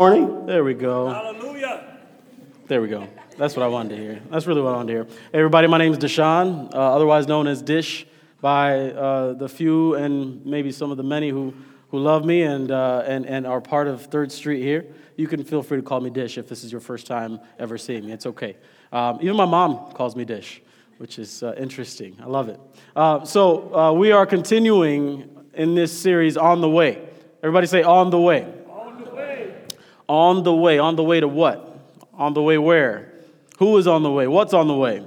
Morning. There we go. Hallelujah. There we go. That's what I wanted to hear. That's really what I wanted to hear. Hey, everybody, my name is Deshaun, uh, otherwise known as Dish by uh, the few and maybe some of the many who, who love me and, uh, and, and are part of Third Street here. You can feel free to call me Dish if this is your first time ever seeing me. It's okay. Um, even my mom calls me Dish, which is uh, interesting. I love it. Uh, so uh, we are continuing in this series, On the Way. Everybody say, On the Way. On the way. On the way. To what? On the way where? Who is on the way? What's on the way?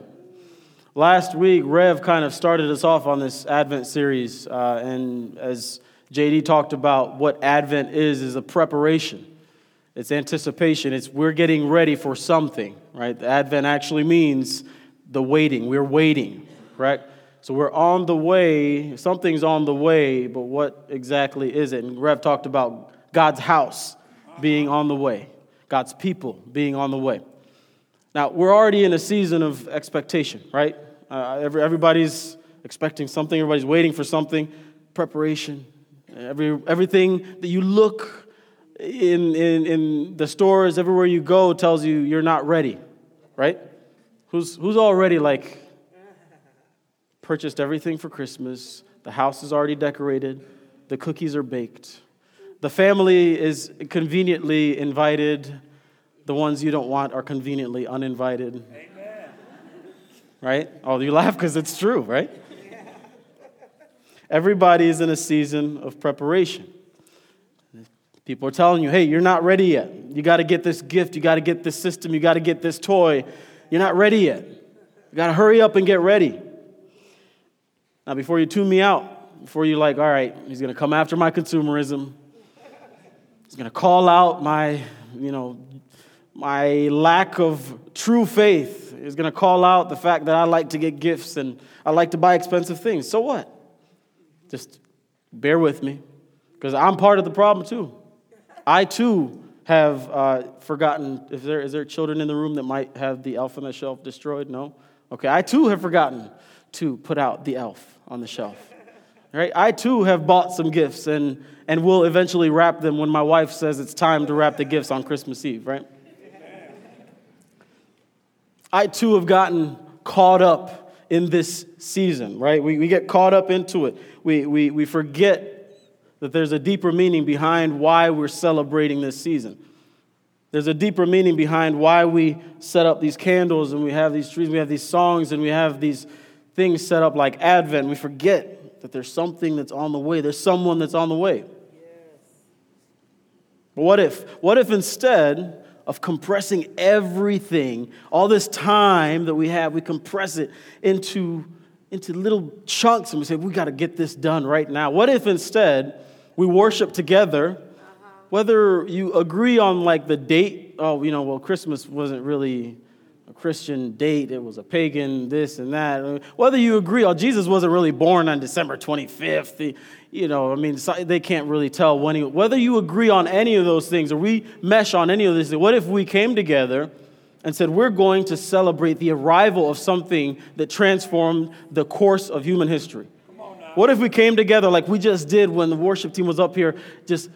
Last week, Rev kind of started us off on this Advent series, uh, and as JD talked about, what Advent is is a preparation. It's anticipation. It's we're getting ready for something, right? The Advent actually means the waiting. We're waiting, correct? So we're on the way. Something's on the way, but what exactly is it? And Rev talked about God's house being on the way, God's people being on the way. Now, we're already in a season of expectation, right? Uh, every, everybody's expecting something, everybody's waiting for something, preparation. Every, everything that you look in, in, in the stores, everywhere you go, tells you you're not ready, right? Who's, who's already like purchased everything for Christmas? The house is already decorated, the cookies are baked, the family is conveniently invited, the ones you don't want are conveniently uninvited. Amen. Right? Oh, you laugh because it's true, right? Everybody is in a season of preparation. People are telling you, hey, you're not ready yet. You got to get this gift. You got to get this system. You got to get this toy. You're not ready yet. You got to hurry up and get ready. Now, before you tune me out, before you're like, all right, he's going to come after my consumerism. He's going to call out my, you know, my lack of true faith. He's going to call out the fact that I like to get gifts and I like to buy expensive things. So what? Just bear with me because I'm part of the problem too. I too have uh, forgotten. If there is there children in the room that might have the elf on the shelf destroyed? No. Okay, I too have forgotten to put out the elf on the shelf. Right? I too have bought some gifts and and will eventually wrap them when my wife says it's time to wrap the gifts on Christmas Eve. Right? I too have gotten caught up in this season. Right? We we get caught up into it. We we we forget that there's a deeper meaning behind why we're celebrating this season. There's a deeper meaning behind why we set up these candles and we have these trees, we have these songs, and we have these things set up like Advent. We forget that there's something that's on the way, there's someone that's on the way. But what if? What if instead of compressing everything, all this time that we have, we compress it into, into little chunks and we say, we got to get this done right now? What if instead we worship together, uh-huh. whether you agree on like the date, oh, you know, well, Christmas wasn't really a Christian date, it was a pagan this and that. Whether you agree, or Jesus wasn't really born on December 25th, eh, you know, I mean, they can't really tell when he, whether you agree on any of those things or we mesh on any of these things, what if we came together and said, we're going to celebrate the arrival of something that transformed the course of human history? What if we came together like we just did when the worship team was up here, just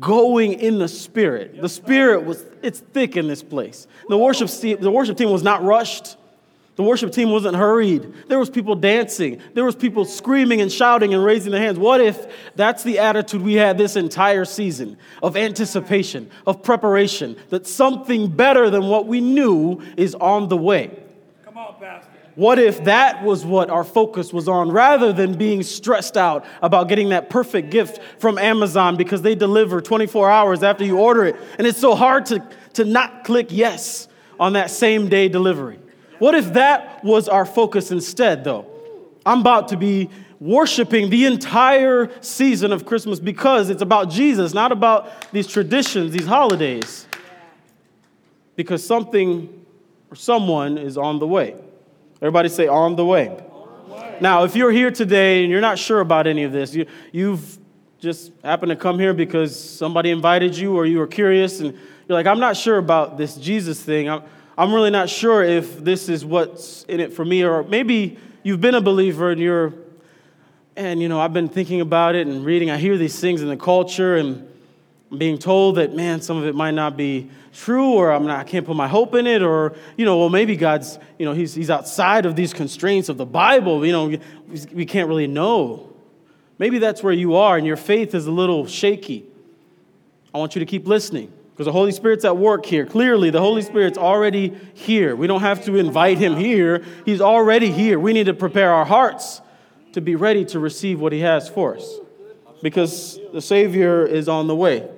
going in the spirit? The spirit was, it's thick in this place. The worship, the worship team was not rushed. The worship team wasn't hurried. There was people dancing. There was people screaming and shouting and raising their hands. What if that's the attitude we had this entire season of anticipation, of preparation, that something better than what we knew is on the way? What if that was what our focus was on rather than being stressed out about getting that perfect gift from Amazon because they deliver 24 hours after you order it and it's so hard to, to not click yes on that same day delivery? What if that was our focus instead, though? I'm about to be worshiping the entire season of Christmas because it's about Jesus, not about these traditions, these holidays. Because something or someone is on the way. Everybody say, on the way. Now, if you're here today and you're not sure about any of this, you, you've just happened to come here because somebody invited you or you were curious and you're like, I'm not sure about this Jesus thing. I'm, I'm really not sure if this is what's in it for me. Or maybe you've been a believer and you're, and you know, I've been thinking about it and reading. I hear these things in the culture and I'm being told that, man, some of it might not be true, or I'm not, I can't put my hope in it, or, you know, well, maybe God's, you know, he's, he's outside of these constraints of the Bible. You know, we, we can't really know. Maybe that's where you are and your faith is a little shaky. I want you to keep listening because the Holy Spirit's at work here. Clearly, the Holy Spirit's already here. We don't have to invite him here, he's already here. We need to prepare our hearts to be ready to receive what he has for us because the Savior is on the way.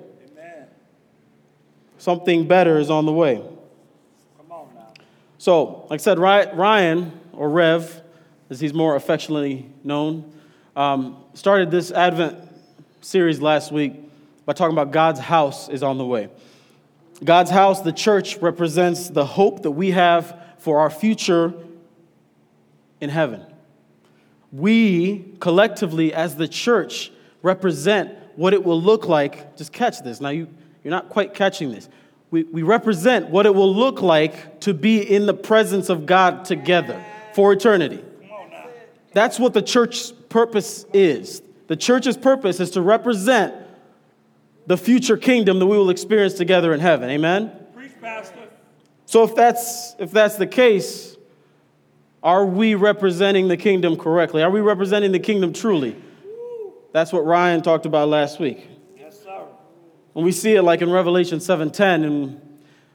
Something better is on the way. So, like I said, Ryan, or Rev, as he's more affectionately known, um, started this Advent series last week by talking about God's house is on the way. God's house, the church, represents the hope that we have for our future in heaven. We collectively, as the church, represent what it will look like. Just catch this. Now, you, you're not quite catching this. We, we represent what it will look like to be in the presence of God together for eternity. That's what the church's purpose is. The church's purpose is to represent the future kingdom that we will experience together in heaven. Amen? Preach, Pastor. So if that's if that's the case, are we representing the kingdom correctly? Are we representing the kingdom truly? That's what Ryan talked about last week. When we see it like in Revelation 7:10 and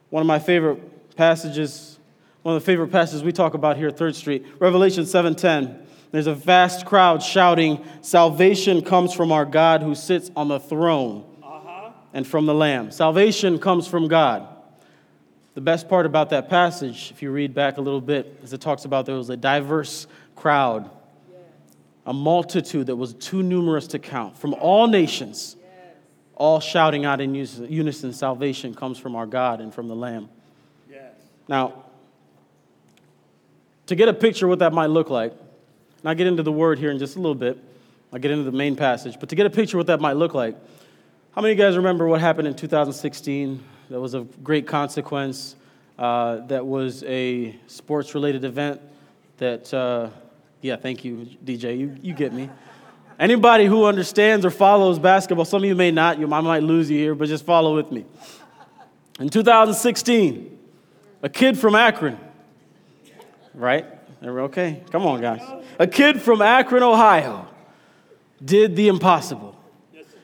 one of my favorite passages, one of the favorite passages we talk about here at Third Street, Revelation 7:10. There's a vast crowd shouting, Salvation comes from our God who sits on the throne Uh-huh. and from the Lamb. Salvation comes from God. The best part about that passage, if you read back a little bit, is it talks about there was a diverse crowd, a multitude that was too numerous to count, from all nations, all shouting out in unison Salvation comes from our God and from the Lamb. Yes. Now, to get a picture what that might look like, and I'll get into the word here in just a little bit. I'll get into the main passage. But to get a picture what that might look like, how many of you guys remember what happened in 2016? That was of great consequence. Uh, that was a sports related event that, uh, yeah, thank you, DJ. You, you get me. Anybody who understands or follows basketball, some of you may not, you, I might lose you here, but just follow with me. In 2016, a kid from Akron, right? Okay, come on, guys. A kid from Akron, Ohio, did the impossible.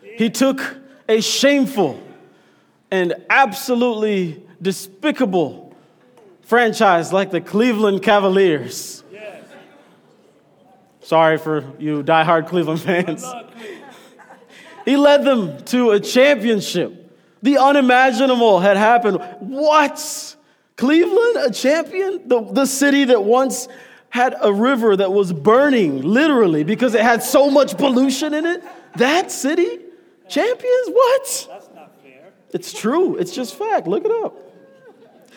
He took a shameful and absolutely despicable franchise like the Cleveland Cavaliers. Sorry for you diehard Cleveland fans. He led them to a championship. The unimaginable had happened. What? Cleveland, a champion? The, the city that once had a river that was burning, literally, because it had so much pollution in it? That city? Champions? What? That's not fair. It's true. It's just fact. Look it up.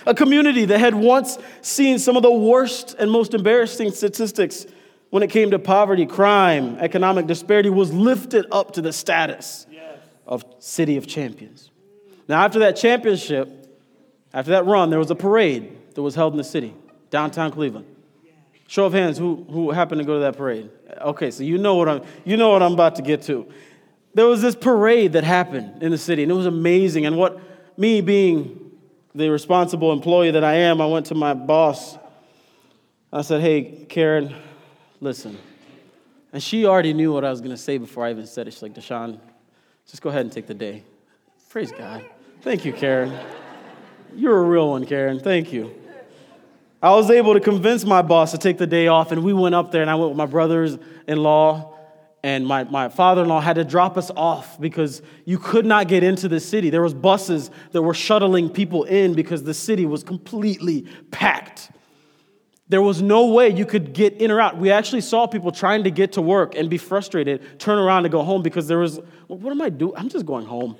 A community that had once seen some of the worst and most embarrassing statistics when it came to poverty, crime, economic disparity was lifted up to the status Yes. of city of champions. Now, after that championship, after that run, there was a parade that was held in the city, downtown Cleveland. Show of hands, who, who happened to go to that parade? Okay, so you know what I'm you know what I'm about to get to. There was this parade that happened in the city, and it was amazing. And what me being the responsible employee that I am, I went to my boss. I said, Hey, Karen, listen. And she already knew what I was going to say before I even said it. She's like, Deshaun, just go ahead and take the day. Praise God. Thank you, Karen. You're a real one, Karen. Thank you. I was able to convince my boss to take the day off, and we went up there, and I went with my brothers in law, and my, my father-in-law had to drop us off because you could not get into the city. There was buses that were shuttling people in because the city was completely packed. There was no way you could get in or out. We actually saw people trying to get to work and be frustrated, turn around and go home because there was, well, what am I doing? I'm just going home.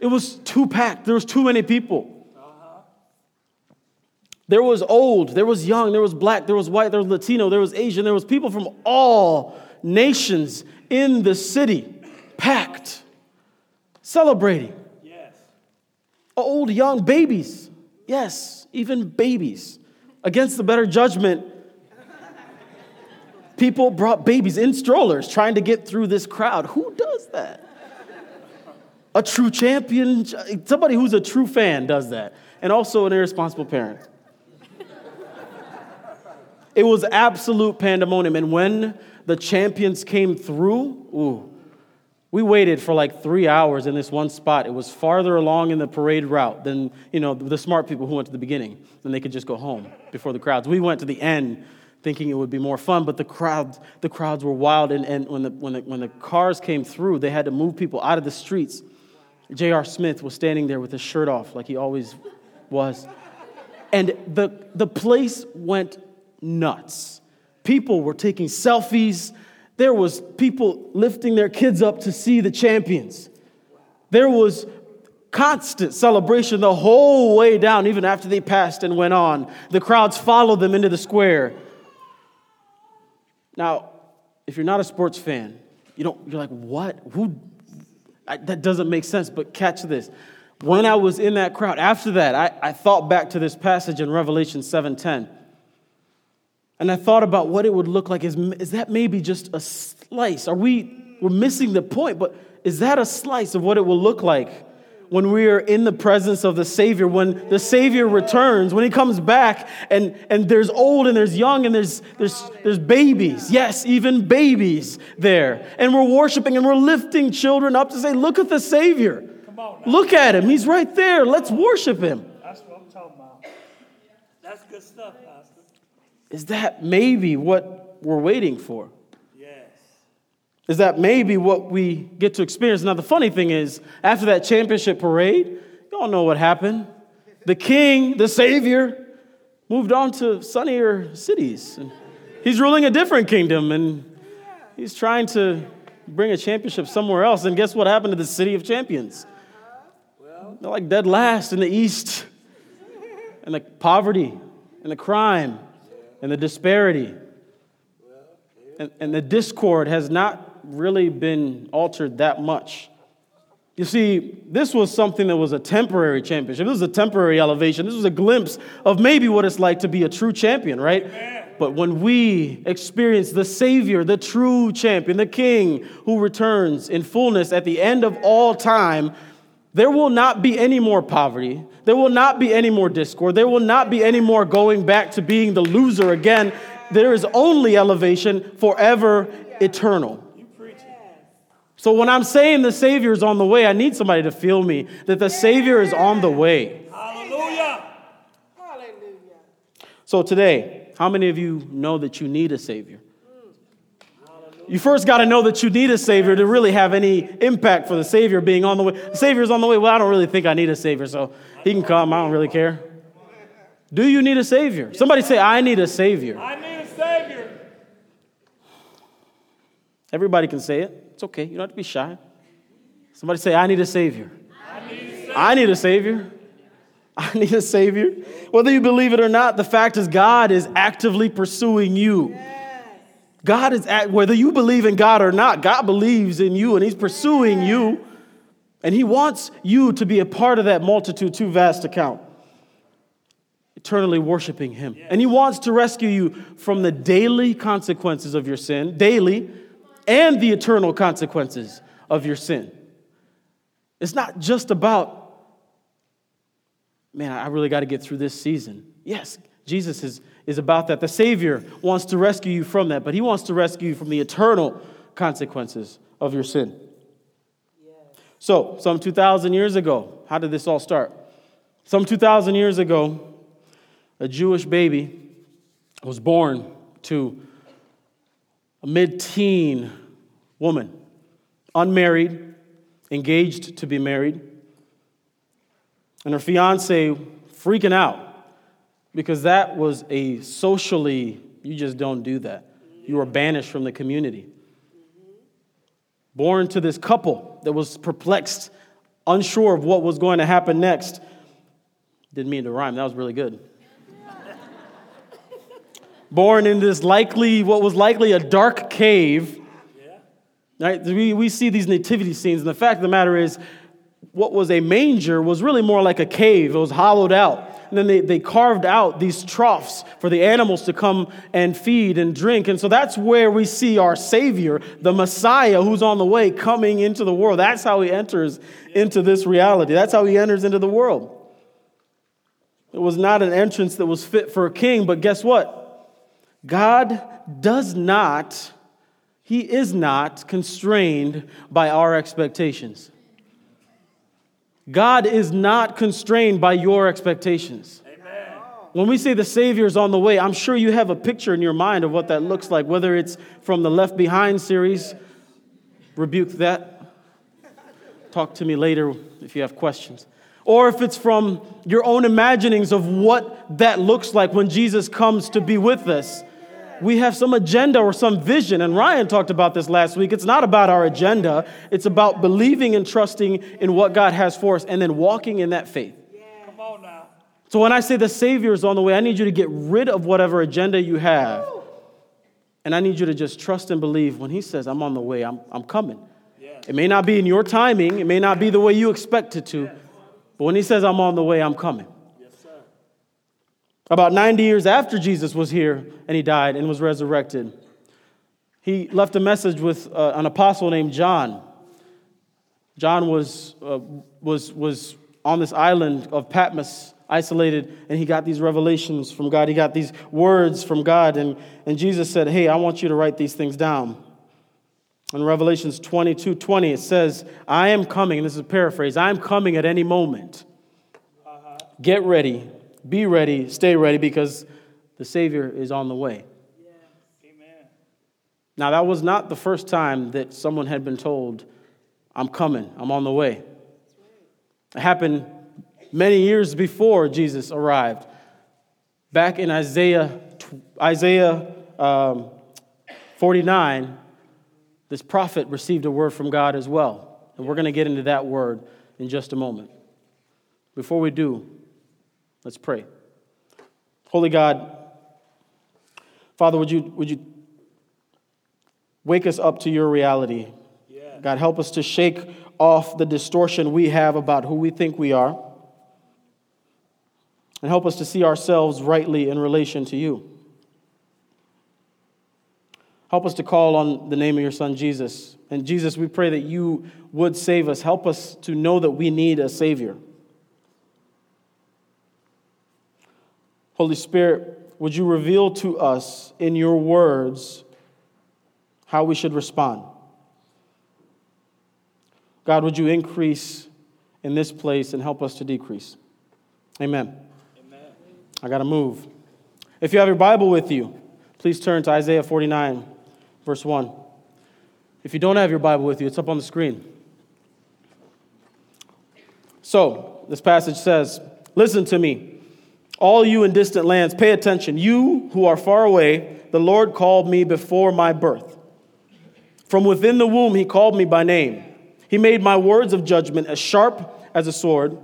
It was too packed. There was too many people. There was old, there was young, there was black, there was white, there was Latino, there was Asian, there was people from all nations in the city, packed, celebrating. Yes. Old, young, babies. Yes, even babies. Against the better judgment, people brought babies in strollers trying to get through this crowd. Who does that? A true champion, somebody who's a true fan does that, and also an irresponsible parent. it was absolute pandemonium. And when the champions came through, ooh, we waited for like three hours in this one spot. It was farther along in the parade route than, you know, the smart people who went to the beginning. Then they could just go home before the crowds. We went to the end thinking it would be more fun, but the crowds, the crowds were wild. And, and when, the, when, the, when the cars came through, they had to move people out of the streets. J.R. Smith was standing there with his shirt off like he always was. And the, the place went nuts. People were taking selfies there was people lifting their kids up to see the champions. There was constant celebration the whole way down, even after they passed and went on. The crowds followed them into the square. Now, if you're not a sports fan, you don't, you're like, what? Who? I, that doesn't make sense, but catch this. When I was in that crowd, after that, I, I thought back to this passage in Revelation 7:10. And I thought about what it would look like. Is, is that maybe just a slice? Are we, we're missing the point, but is that a slice of what it will look like when we are in the presence of the Savior, when the Savior returns, when He comes back, and, and there's old and there's young and there's, there's, there's babies, yes, even babies there. And we're worshiping and we're lifting children up to say, Look at the Savior. Look at Him. He's right there. Let's worship Him. That's what I'm talking about. That's good stuff. Is that maybe what we're waiting for? Yes. Is that maybe what we get to experience? Now, the funny thing is, after that championship parade, you all know what happened. The king, the savior, moved on to sunnier cities. And he's ruling a different kingdom, and he's trying to bring a championship somewhere else. And guess what happened to the city of champions? They're like dead last in the east, and the poverty and the crime and the disparity and, and the discord has not really been altered that much. You see, this was something that was a temporary championship. This was a temporary elevation. This was a glimpse of maybe what it's like to be a true champion, right? Amen. But when we experience the Savior, the true champion, the King who returns in fullness at the end of all time, there will not be any more poverty. There will not be any more discord. There will not be any more going back to being the loser again. There is only elevation forever eternal. You preach it. So when I'm saying the Savior is on the way, I need somebody to feel me that the Savior is on the way. Hallelujah. Hallelujah. So today, how many of you know that you need a Savior? You first got to know that you need a Savior to really have any impact for the Savior being on the way. The Savior's on the way. Well, I don't really think I need a Savior, so He can come. I don't really care. Do you need a Savior? Somebody say, I need a Savior. I need a Savior. Everybody can say it. It's okay. You don't have to be shy. Somebody say, I need a Savior. I need a Savior. I need a Savior. Whether you believe it or not, the fact is, God is actively pursuing you. God is at, whether you believe in God or not, God believes in you and He's pursuing you. And He wants you to be a part of that multitude too vast to count, eternally worshiping Him. And He wants to rescue you from the daily consequences of your sin, daily, and the eternal consequences of your sin. It's not just about, man, I really got to get through this season. Yes, Jesus is, is about that. The Savior wants to rescue you from that, but He wants to rescue you from the eternal consequences of your sin. So, some 2,000 years ago, how did this all start? Some 2,000 years ago, a Jewish baby was born to a mid teen woman, unmarried, engaged to be married, and her fiance freaking out because that was a socially, you just don't do that. You were banished from the community. Born to this couple that was perplexed, unsure of what was going to happen next. Didn't mean to rhyme, that was really good. Born in this likely, what was likely a dark cave. Right? We, we see these nativity scenes, and the fact of the matter is, what was a manger was really more like a cave. It was hollowed out. And then they, they carved out these troughs for the animals to come and feed and drink. And so that's where we see our Savior, the Messiah who's on the way, coming into the world. That's how he enters into this reality. That's how he enters into the world. It was not an entrance that was fit for a king, but guess what? God does not, he is not constrained by our expectations. God is not constrained by your expectations. Amen. When we say the Savior is on the way, I'm sure you have a picture in your mind of what that looks like, whether it's from the Left Behind series, rebuke that. Talk to me later if you have questions. Or if it's from your own imaginings of what that looks like when Jesus comes to be with us we have some agenda or some vision. And Ryan talked about this last week. It's not about our agenda, it's about believing and trusting in what God has for us and then walking in that faith. Come on now. So when I say the Savior is on the way, I need you to get rid of whatever agenda you have. And I need you to just trust and believe when He says, I'm on the way, I'm, I'm coming. It may not be in your timing, it may not be the way you expect it to, but when He says, I'm on the way, I'm coming. About 90 years after Jesus was here and he died and was resurrected, he left a message with uh, an apostle named John. John was, uh, was, was on this island of Patmos, isolated, and he got these revelations from God. He got these words from God, and, and Jesus said, Hey, I want you to write these things down. In Revelations 22 20, it says, I am coming, and this is a paraphrase, I am coming at any moment. Get ready, be ready, stay ready, because the Savior is on the way. Amen. Now, that was not the first time that someone had been told, I'm coming, I'm on the way. It happened many years before Jesus arrived. Back in Isaiah, Isaiah um, 49, this prophet received a word from God as well. And we're going to get into that word in just a moment. Before we do, let's pray. Holy God, Father, would you, would you wake us up to your reality? Yeah. God, help us to shake off the distortion we have about who we think we are. And help us to see ourselves rightly in relation to you. Help us to call on the name of your Son, Jesus. And Jesus, we pray that you would save us. Help us to know that we need a Savior. Holy Spirit, would you reveal to us in your words how we should respond? God, would you increase in this place and help us to decrease? Amen. Amen. I got to move. If you have your Bible with you, please turn to Isaiah 49, verse 1. If you don't have your Bible with you, it's up on the screen. So, this passage says, Listen to me, all you in distant lands, pay attention. You who are far away, the Lord called me before my birth. From within the womb, he called me by name. He made my words of judgment as sharp as a sword.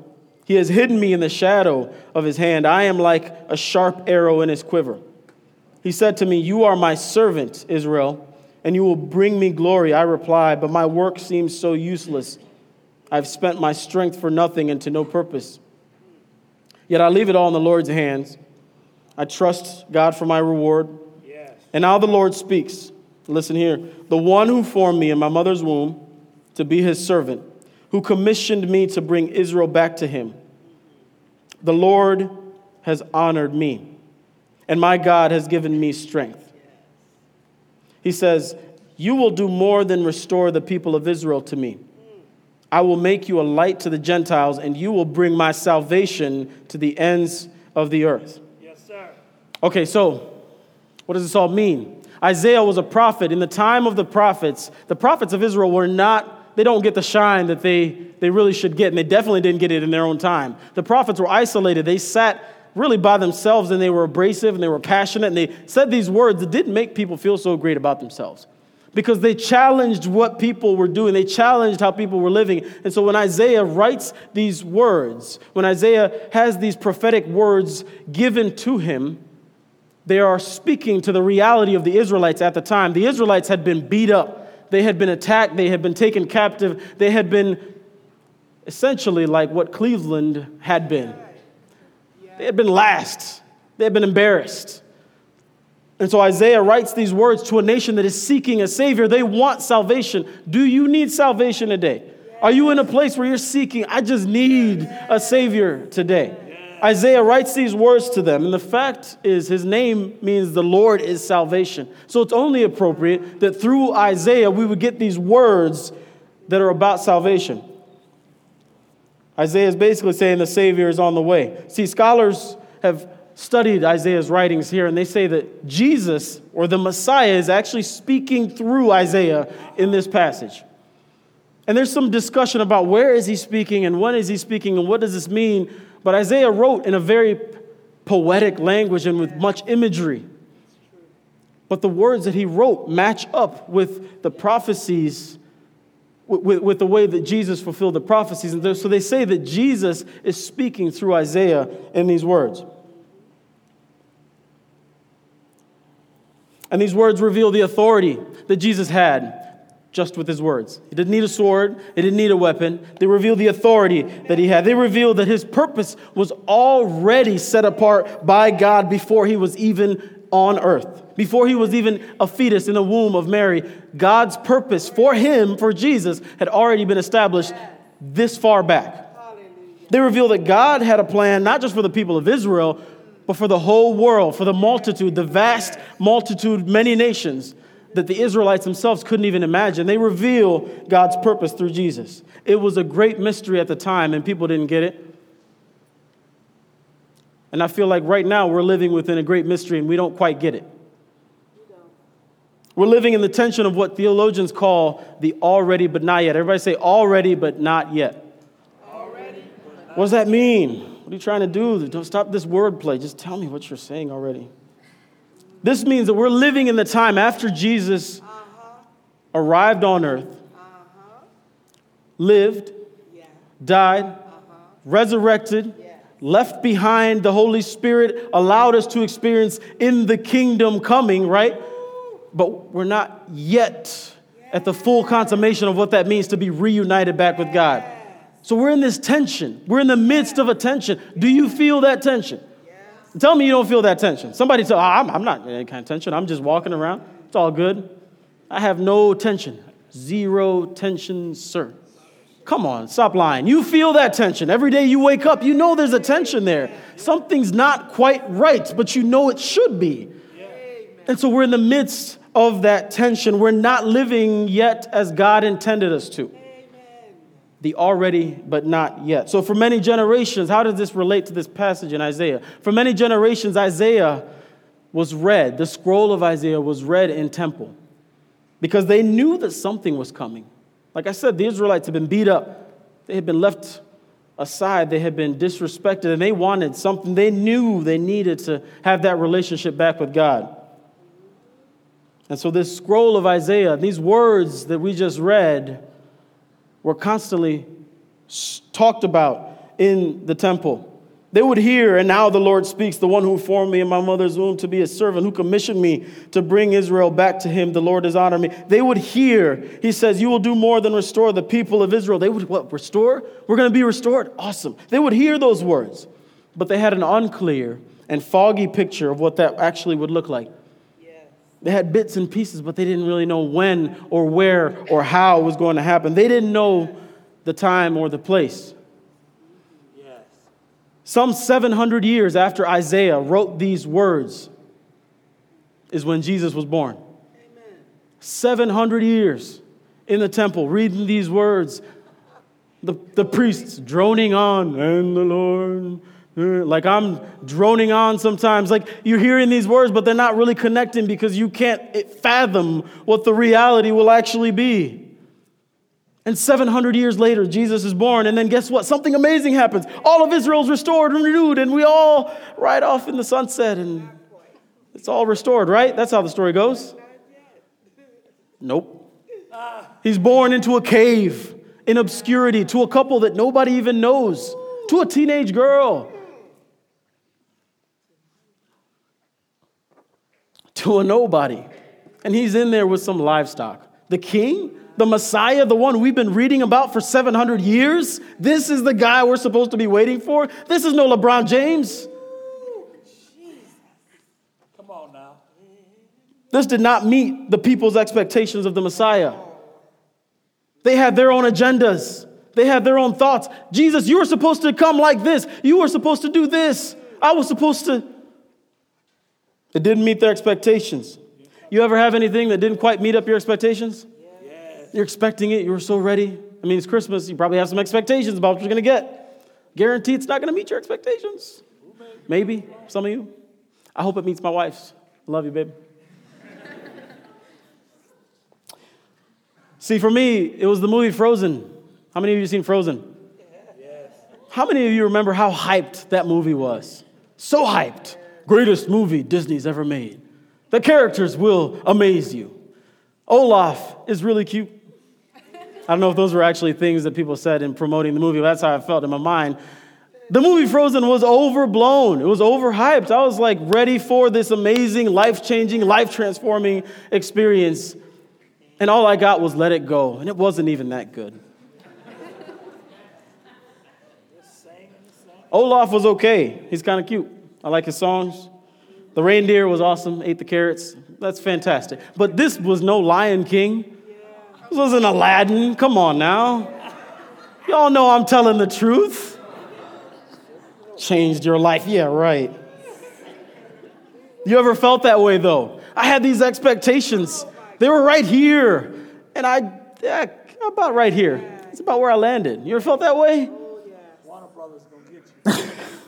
He has hidden me in the shadow of his hand. I am like a sharp arrow in his quiver. He said to me, You are my servant, Israel, and you will bring me glory. I replied, But my work seems so useless. I've spent my strength for nothing and to no purpose. Yet I leave it all in the Lord's hands. I trust God for my reward. Yes. And now the Lord speaks. Listen here. The one who formed me in my mother's womb to be his servant, who commissioned me to bring Israel back to him. The Lord has honored me, and my God has given me strength. He says, You will do more than restore the people of Israel to me. I will make you a light to the Gentiles, and you will bring my salvation to the ends of the earth. Yes, sir. Okay, so what does this all mean? Isaiah was a prophet. In the time of the prophets, the prophets of Israel were not, they don't get the shine that they, they really should get, and they definitely didn't get it in their own time. The prophets were isolated. They sat really by themselves, and they were abrasive, and they were passionate, and they said these words that didn't make people feel so great about themselves because they challenged what people were doing. They challenged how people were living. And so when Isaiah writes these words, when Isaiah has these prophetic words given to him, they are speaking to the reality of the Israelites at the time. The Israelites had been beat up, they had been attacked, they had been taken captive, they had been essentially like what Cleveland had been. They had been last, they had been embarrassed. And so Isaiah writes these words to a nation that is seeking a Savior. They want salvation. Do you need salvation today? Are you in a place where you're seeking, I just need a Savior today? Isaiah writes these words to them, and the fact is, his name means the Lord is salvation. So it's only appropriate that through Isaiah we would get these words that are about salvation. Isaiah is basically saying the Savior is on the way. See, scholars have studied Isaiah's writings here, and they say that Jesus or the Messiah is actually speaking through Isaiah in this passage. And there's some discussion about where is he speaking and when is he speaking and what does this mean. But Isaiah wrote in a very poetic language and with much imagery. But the words that he wrote match up with the prophecies, with, with the way that Jesus fulfilled the prophecies. And so they say that Jesus is speaking through Isaiah in these words. And these words reveal the authority that Jesus had just with his words. He didn't need a sword, he didn't need a weapon. They reveal the authority that he had. They reveal that his purpose was already set apart by God before he was even on earth. Before he was even a fetus in the womb of Mary, God's purpose for him, for Jesus, had already been established this far back. They reveal that God had a plan not just for the people of Israel, but for the whole world, for the multitude, the vast multitude, many nations that the Israelites themselves couldn't even imagine. They reveal God's purpose through Jesus. It was a great mystery at the time, and people didn't get it. And I feel like right now we're living within a great mystery and we don't quite get it. We're living in the tension of what theologians call the already but not yet. Everybody say already but not yet. Already. What does that mean? What are you trying to do? Don't stop this wordplay. Just tell me what you're saying already. This means that we're living in the time after Jesus uh-huh. arrived on earth, uh-huh. lived, yeah. died, uh-huh. resurrected, yeah. left behind the Holy Spirit, allowed us to experience in the kingdom coming, right? But we're not yet at the full consummation of what that means to be reunited back with God. So we're in this tension. We're in the midst of a tension. Do you feel that tension? Tell me you don't feel that tension. Somebody tell, oh, I'm, I'm not in any kind of tension. I'm just walking around. It's all good. I have no tension. Zero tension, sir. Come on, stop lying. You feel that tension. Every day you wake up, you know there's a tension there. Something's not quite right, but you know it should be. And so we're in the midst of that tension. We're not living yet as God intended us to the already but not yet. So, for many generations, how does this relate to this passage in Isaiah? For many generations, Isaiah was read, the scroll of Isaiah was read in temple because they knew that something was coming. Like I said, the Israelites had been beat up, they had been left aside, they had been disrespected, and they wanted something. They knew they needed to have that relationship back with God. And so, this scroll of Isaiah, these words that we just read, were constantly talked about in the temple. They would hear, and now the Lord speaks, the one who formed me in my mother's womb to be a servant, who commissioned me to bring Israel back to him. The Lord has honored me. They would hear, he says, You will do more than restore the people of Israel. They would, what, restore? We're going to be restored? Awesome. They would hear those words, but they had an unclear and foggy picture of what that actually would look like. They had bits and pieces, but they didn't really know when or where or how it was going to happen. They didn't know the time or the place. Yes. Some 700 years after Isaiah wrote these words is when Jesus was born. Amen. 700 years in the temple reading these words. The, the priests droning on, and the Lord Mm, like I'm droning on sometimes. Like you're hearing these words, but they're not really connecting because you can't fathom what the reality will actually be. And 700 years later, Jesus is born. And then guess what? Something amazing happens. All of Israel's restored and renewed, and we all ride off in the sunset, and it's all restored, right? That's how the story goes. Nope. He's born into a cave in obscurity to a couple that nobody even knows, to a teenage girl. to a nobody. And he's in there with some livestock. The king, the Messiah, the one we've been reading about for 700 years. This is the guy we're supposed to be waiting for. This is no LeBron James. Come on now. This did not meet the people's expectations of the Messiah. They had their own agendas. They had their own thoughts. Jesus, you were supposed to come like this. You were supposed to do this. I was supposed to. It didn't meet their expectations. You ever have anything that didn't quite meet up your expectations? Yes. You're expecting it, you were so ready. I mean, it's Christmas, you probably have some expectations about what you're gonna get. Guarantee it's not gonna meet your expectations. Maybe, some of you. I hope it meets my wife's. Love you, babe. See, for me, it was the movie Frozen. How many of you seen Frozen? How many of you remember how hyped that movie was? So hyped. Greatest movie Disney's ever made. The characters will amaze you. Olaf is really cute. I don't know if those were actually things that people said in promoting the movie, but that's how I felt in my mind. The movie Frozen was overblown. It was overhyped. I was like ready for this amazing, life changing, life transforming experience. And all I got was Let It Go. And it wasn't even that good. Olaf was okay. He's kind of cute. I like his songs. The reindeer was awesome, ate the carrots. That's fantastic. But this was no Lion King. This wasn't Aladdin. Come on now. Y'all know I'm telling the truth. Changed your life. Yeah, right. You ever felt that way though? I had these expectations. They were right here. And I, yeah, about right here. It's about where I landed. You ever felt that way? Warner Brothers gonna get you.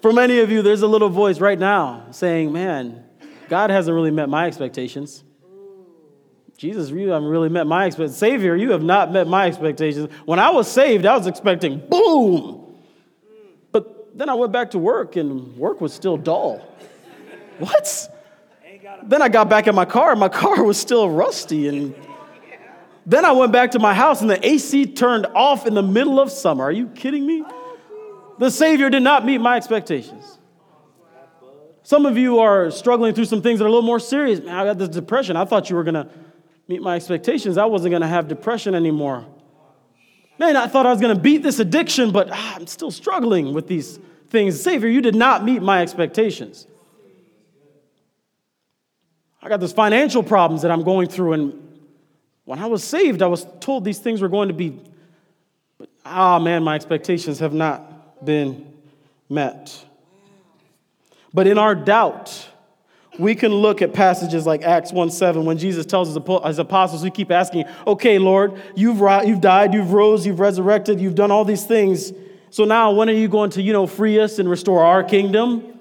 For many of you, there's a little voice right now saying, Man, God hasn't really met my expectations. Jesus, you haven't really met my expectations. Savior, you have not met my expectations. When I was saved, I was expecting boom. But then I went back to work and work was still dull. What? Then I got back in my car and my car was still rusty. And then I went back to my house and the AC turned off in the middle of summer. Are you kidding me? The Savior did not meet my expectations. Some of you are struggling through some things that are a little more serious. Man, I got this depression. I thought you were going to meet my expectations. I wasn't going to have depression anymore. Man, I thought I was going to beat this addiction, but ah, I'm still struggling with these things. Savior, you did not meet my expectations. I got this financial problems that I'm going through, and when I was saved, I was told these things were going to be, but ah, man, my expectations have not been met. But in our doubt, we can look at passages like Acts 1 7 when Jesus tells his apo- apostles, we keep asking, okay, Lord, you've, you've died, you've rose, you've resurrected, you've done all these things. So now when are you going to, you know, free us and restore our kingdom?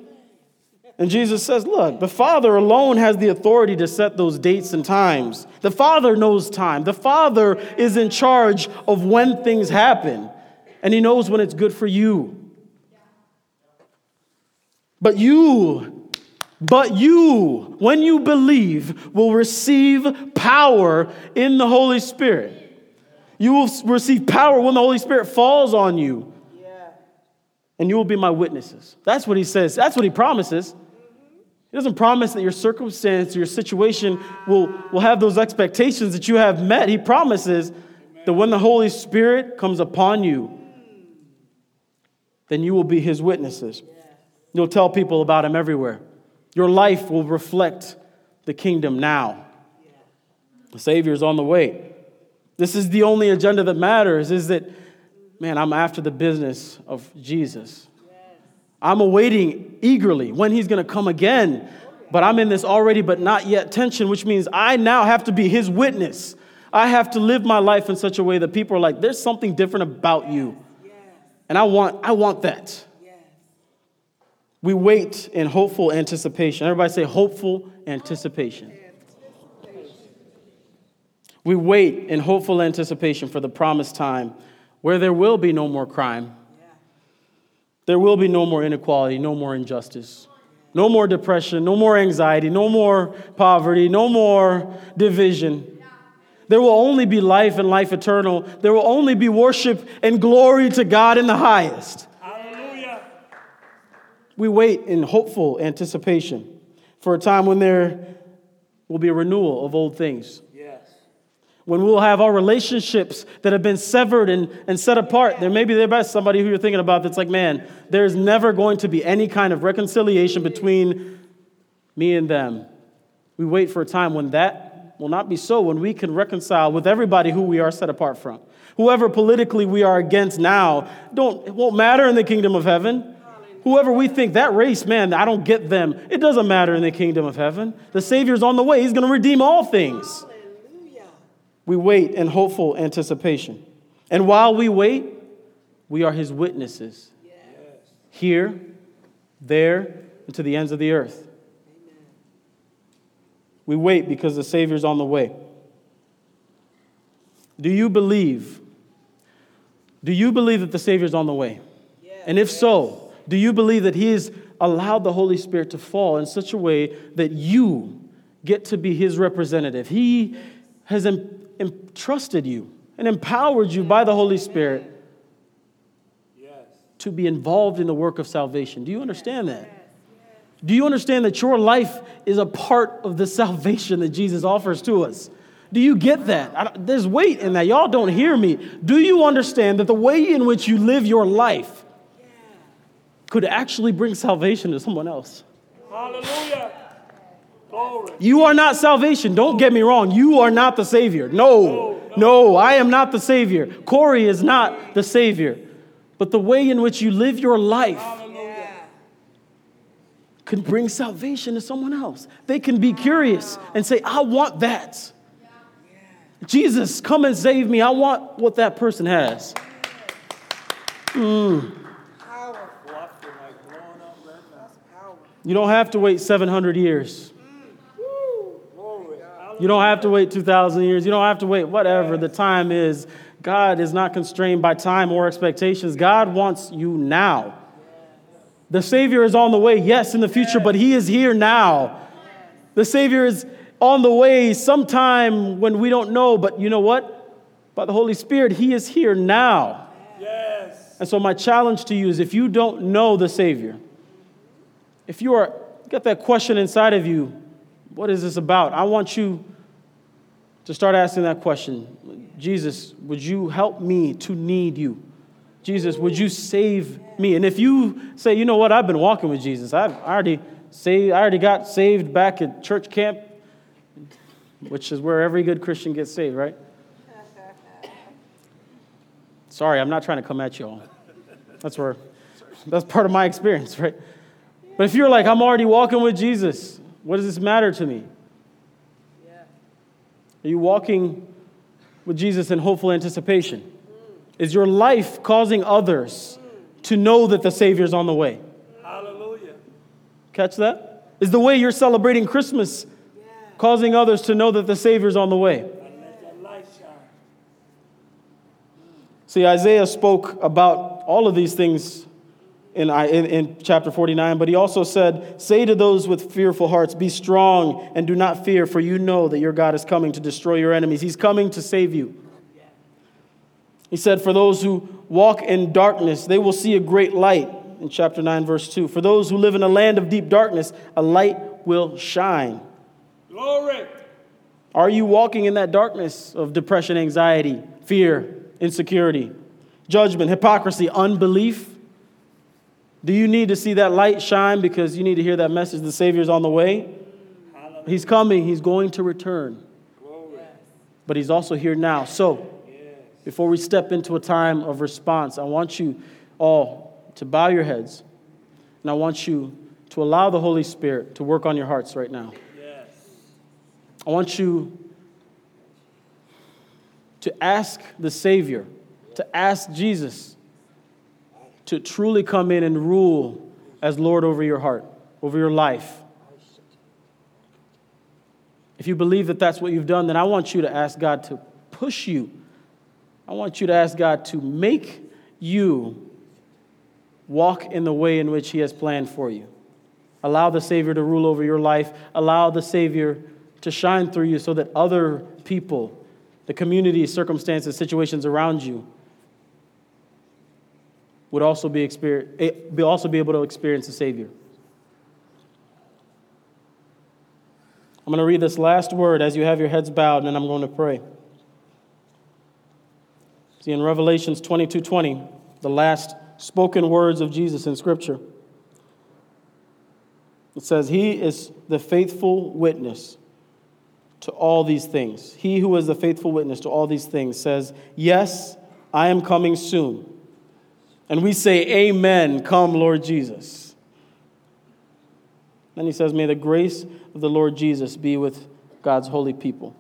And Jesus says, Look, the Father alone has the authority to set those dates and times. The Father knows time. The Father is in charge of when things happen, and He knows when it's good for you. But you, but you, when you believe, will receive power in the Holy Spirit. You will receive power when the Holy Spirit falls on you, and you will be my witnesses. That's what He says. That's what He promises. He doesn't promise that your circumstance, your situation will, will have those expectations that you have met. He promises that when the Holy Spirit comes upon you, then you will be his witnesses. You'll tell people about him everywhere. Your life will reflect the kingdom now. The Savior is on the way. This is the only agenda that matters is that, man, I'm after the business of Jesus. I'm awaiting eagerly when he's going to come again. But I'm in this already but not yet tension, which means I now have to be his witness. I have to live my life in such a way that people are like, there's something different about you. And I want, I want that. We wait in hopeful anticipation. Everybody say hopeful anticipation. We wait in hopeful anticipation for the promised time where there will be no more crime. There will be no more inequality, no more injustice, no more depression, no more anxiety, no more poverty, no more division. There will only be life and life eternal. There will only be worship and glory to God in the highest. Hallelujah. We wait in hopeful anticipation for a time when there will be a renewal of old things. Yes. When we'll have our relationships that have been severed and, and set apart. There may be there by somebody who you're thinking about that's like, man, there's never going to be any kind of reconciliation between me and them. We wait for a time when that will not be so, when we can reconcile with everybody who we are set apart from. Whoever politically we are against now, don't, it won't matter in the kingdom of heaven. Whoever we think that race, man, I don't get them, it doesn't matter in the kingdom of heaven. The Savior's on the way, He's going to redeem all things. Hallelujah. We wait in hopeful anticipation. And while we wait, we are His witnesses here, there, and to the ends of the earth. We wait because the Savior's on the way. Do you believe? Do you believe that the Savior's on the way? And if so, do you believe that He has allowed the Holy Spirit to fall in such a way that you get to be His representative? He has entrusted you and empowered you by the Holy Spirit Yes. to be involved in the work of salvation. Do you understand that? Do you understand that your life is a part of the salvation that Jesus offers to us? Do you get that? I there's weight in that. Y'all don't hear me. Do you understand that the way in which you live your life could actually bring salvation to someone else? Hallelujah. Glory. You are not salvation. Don't get me wrong. You are not the Savior. No, no, I am not the Savior. Corey is not the Savior. But the way in which you live your life. Can bring salvation to someone else. They can be curious and say, I want that. Jesus, come and save me. I want what that person has. Power. You don't have to wait 700 years. You don't have to wait 2,000 years. You don't have to wait whatever the time is. God is not constrained by time or expectations. God wants you now. The Savior is on the way, yes, in the future, but He is here now. The Savior is on the way sometime when we don't know, but you know what? By the Holy Spirit, He is here now. Yes. And so, my challenge to you is if you don't know the Savior, if you are got that question inside of you, what is this about? I want you to start asking that question. Jesus, would you help me to need you? Jesus, would you save me? And if you say, you know what, I've been walking with Jesus. I've already saved, I already got saved back at church camp, which is where every good Christian gets saved, right? Sorry, I'm not trying to come at you all. That's where that's part of my experience, right? But if you're like, I'm already walking with Jesus, what does this matter to me? Are you walking with Jesus in hopeful anticipation? Is your life causing others to know that the Savior's on the way? Hallelujah. Catch that? Is the way you're celebrating Christmas causing others to know that the Savior's on the way? And let that light shine. See, Isaiah spoke about all of these things in, in, in chapter 49, but he also said, Say to those with fearful hearts, Be strong and do not fear, for you know that your God is coming to destroy your enemies. He's coming to save you. He said, For those who walk in darkness, they will see a great light, in chapter 9, verse 2. For those who live in a land of deep darkness, a light will shine. Glory. Are you walking in that darkness of depression, anxiety, fear, insecurity, judgment, hypocrisy, unbelief? Do you need to see that light shine because you need to hear that message the Savior's on the way? He's coming, He's going to return, Glory. but He's also here now. So, before we step into a time of response, I want you all to bow your heads and I want you to allow the Holy Spirit to work on your hearts right now. Yes. I want you to ask the Savior, to ask Jesus to truly come in and rule as Lord over your heart, over your life. If you believe that that's what you've done, then I want you to ask God to push you. I want you to ask God to make you walk in the way in which He has planned for you. Allow the Savior to rule over your life. Allow the Savior to shine through you so that other people, the community, circumstances, situations around you, would also be, eh, also be able to experience the Savior. I'm going to read this last word as you have your heads bowed, and then I'm going to pray. See, in Revelations 22 20, the last spoken words of Jesus in Scripture. It says, He is the faithful witness to all these things. He who is the faithful witness to all these things says, Yes, I am coming soon. And we say, Amen, come, Lord Jesus. Then he says, May the grace of the Lord Jesus be with God's holy people.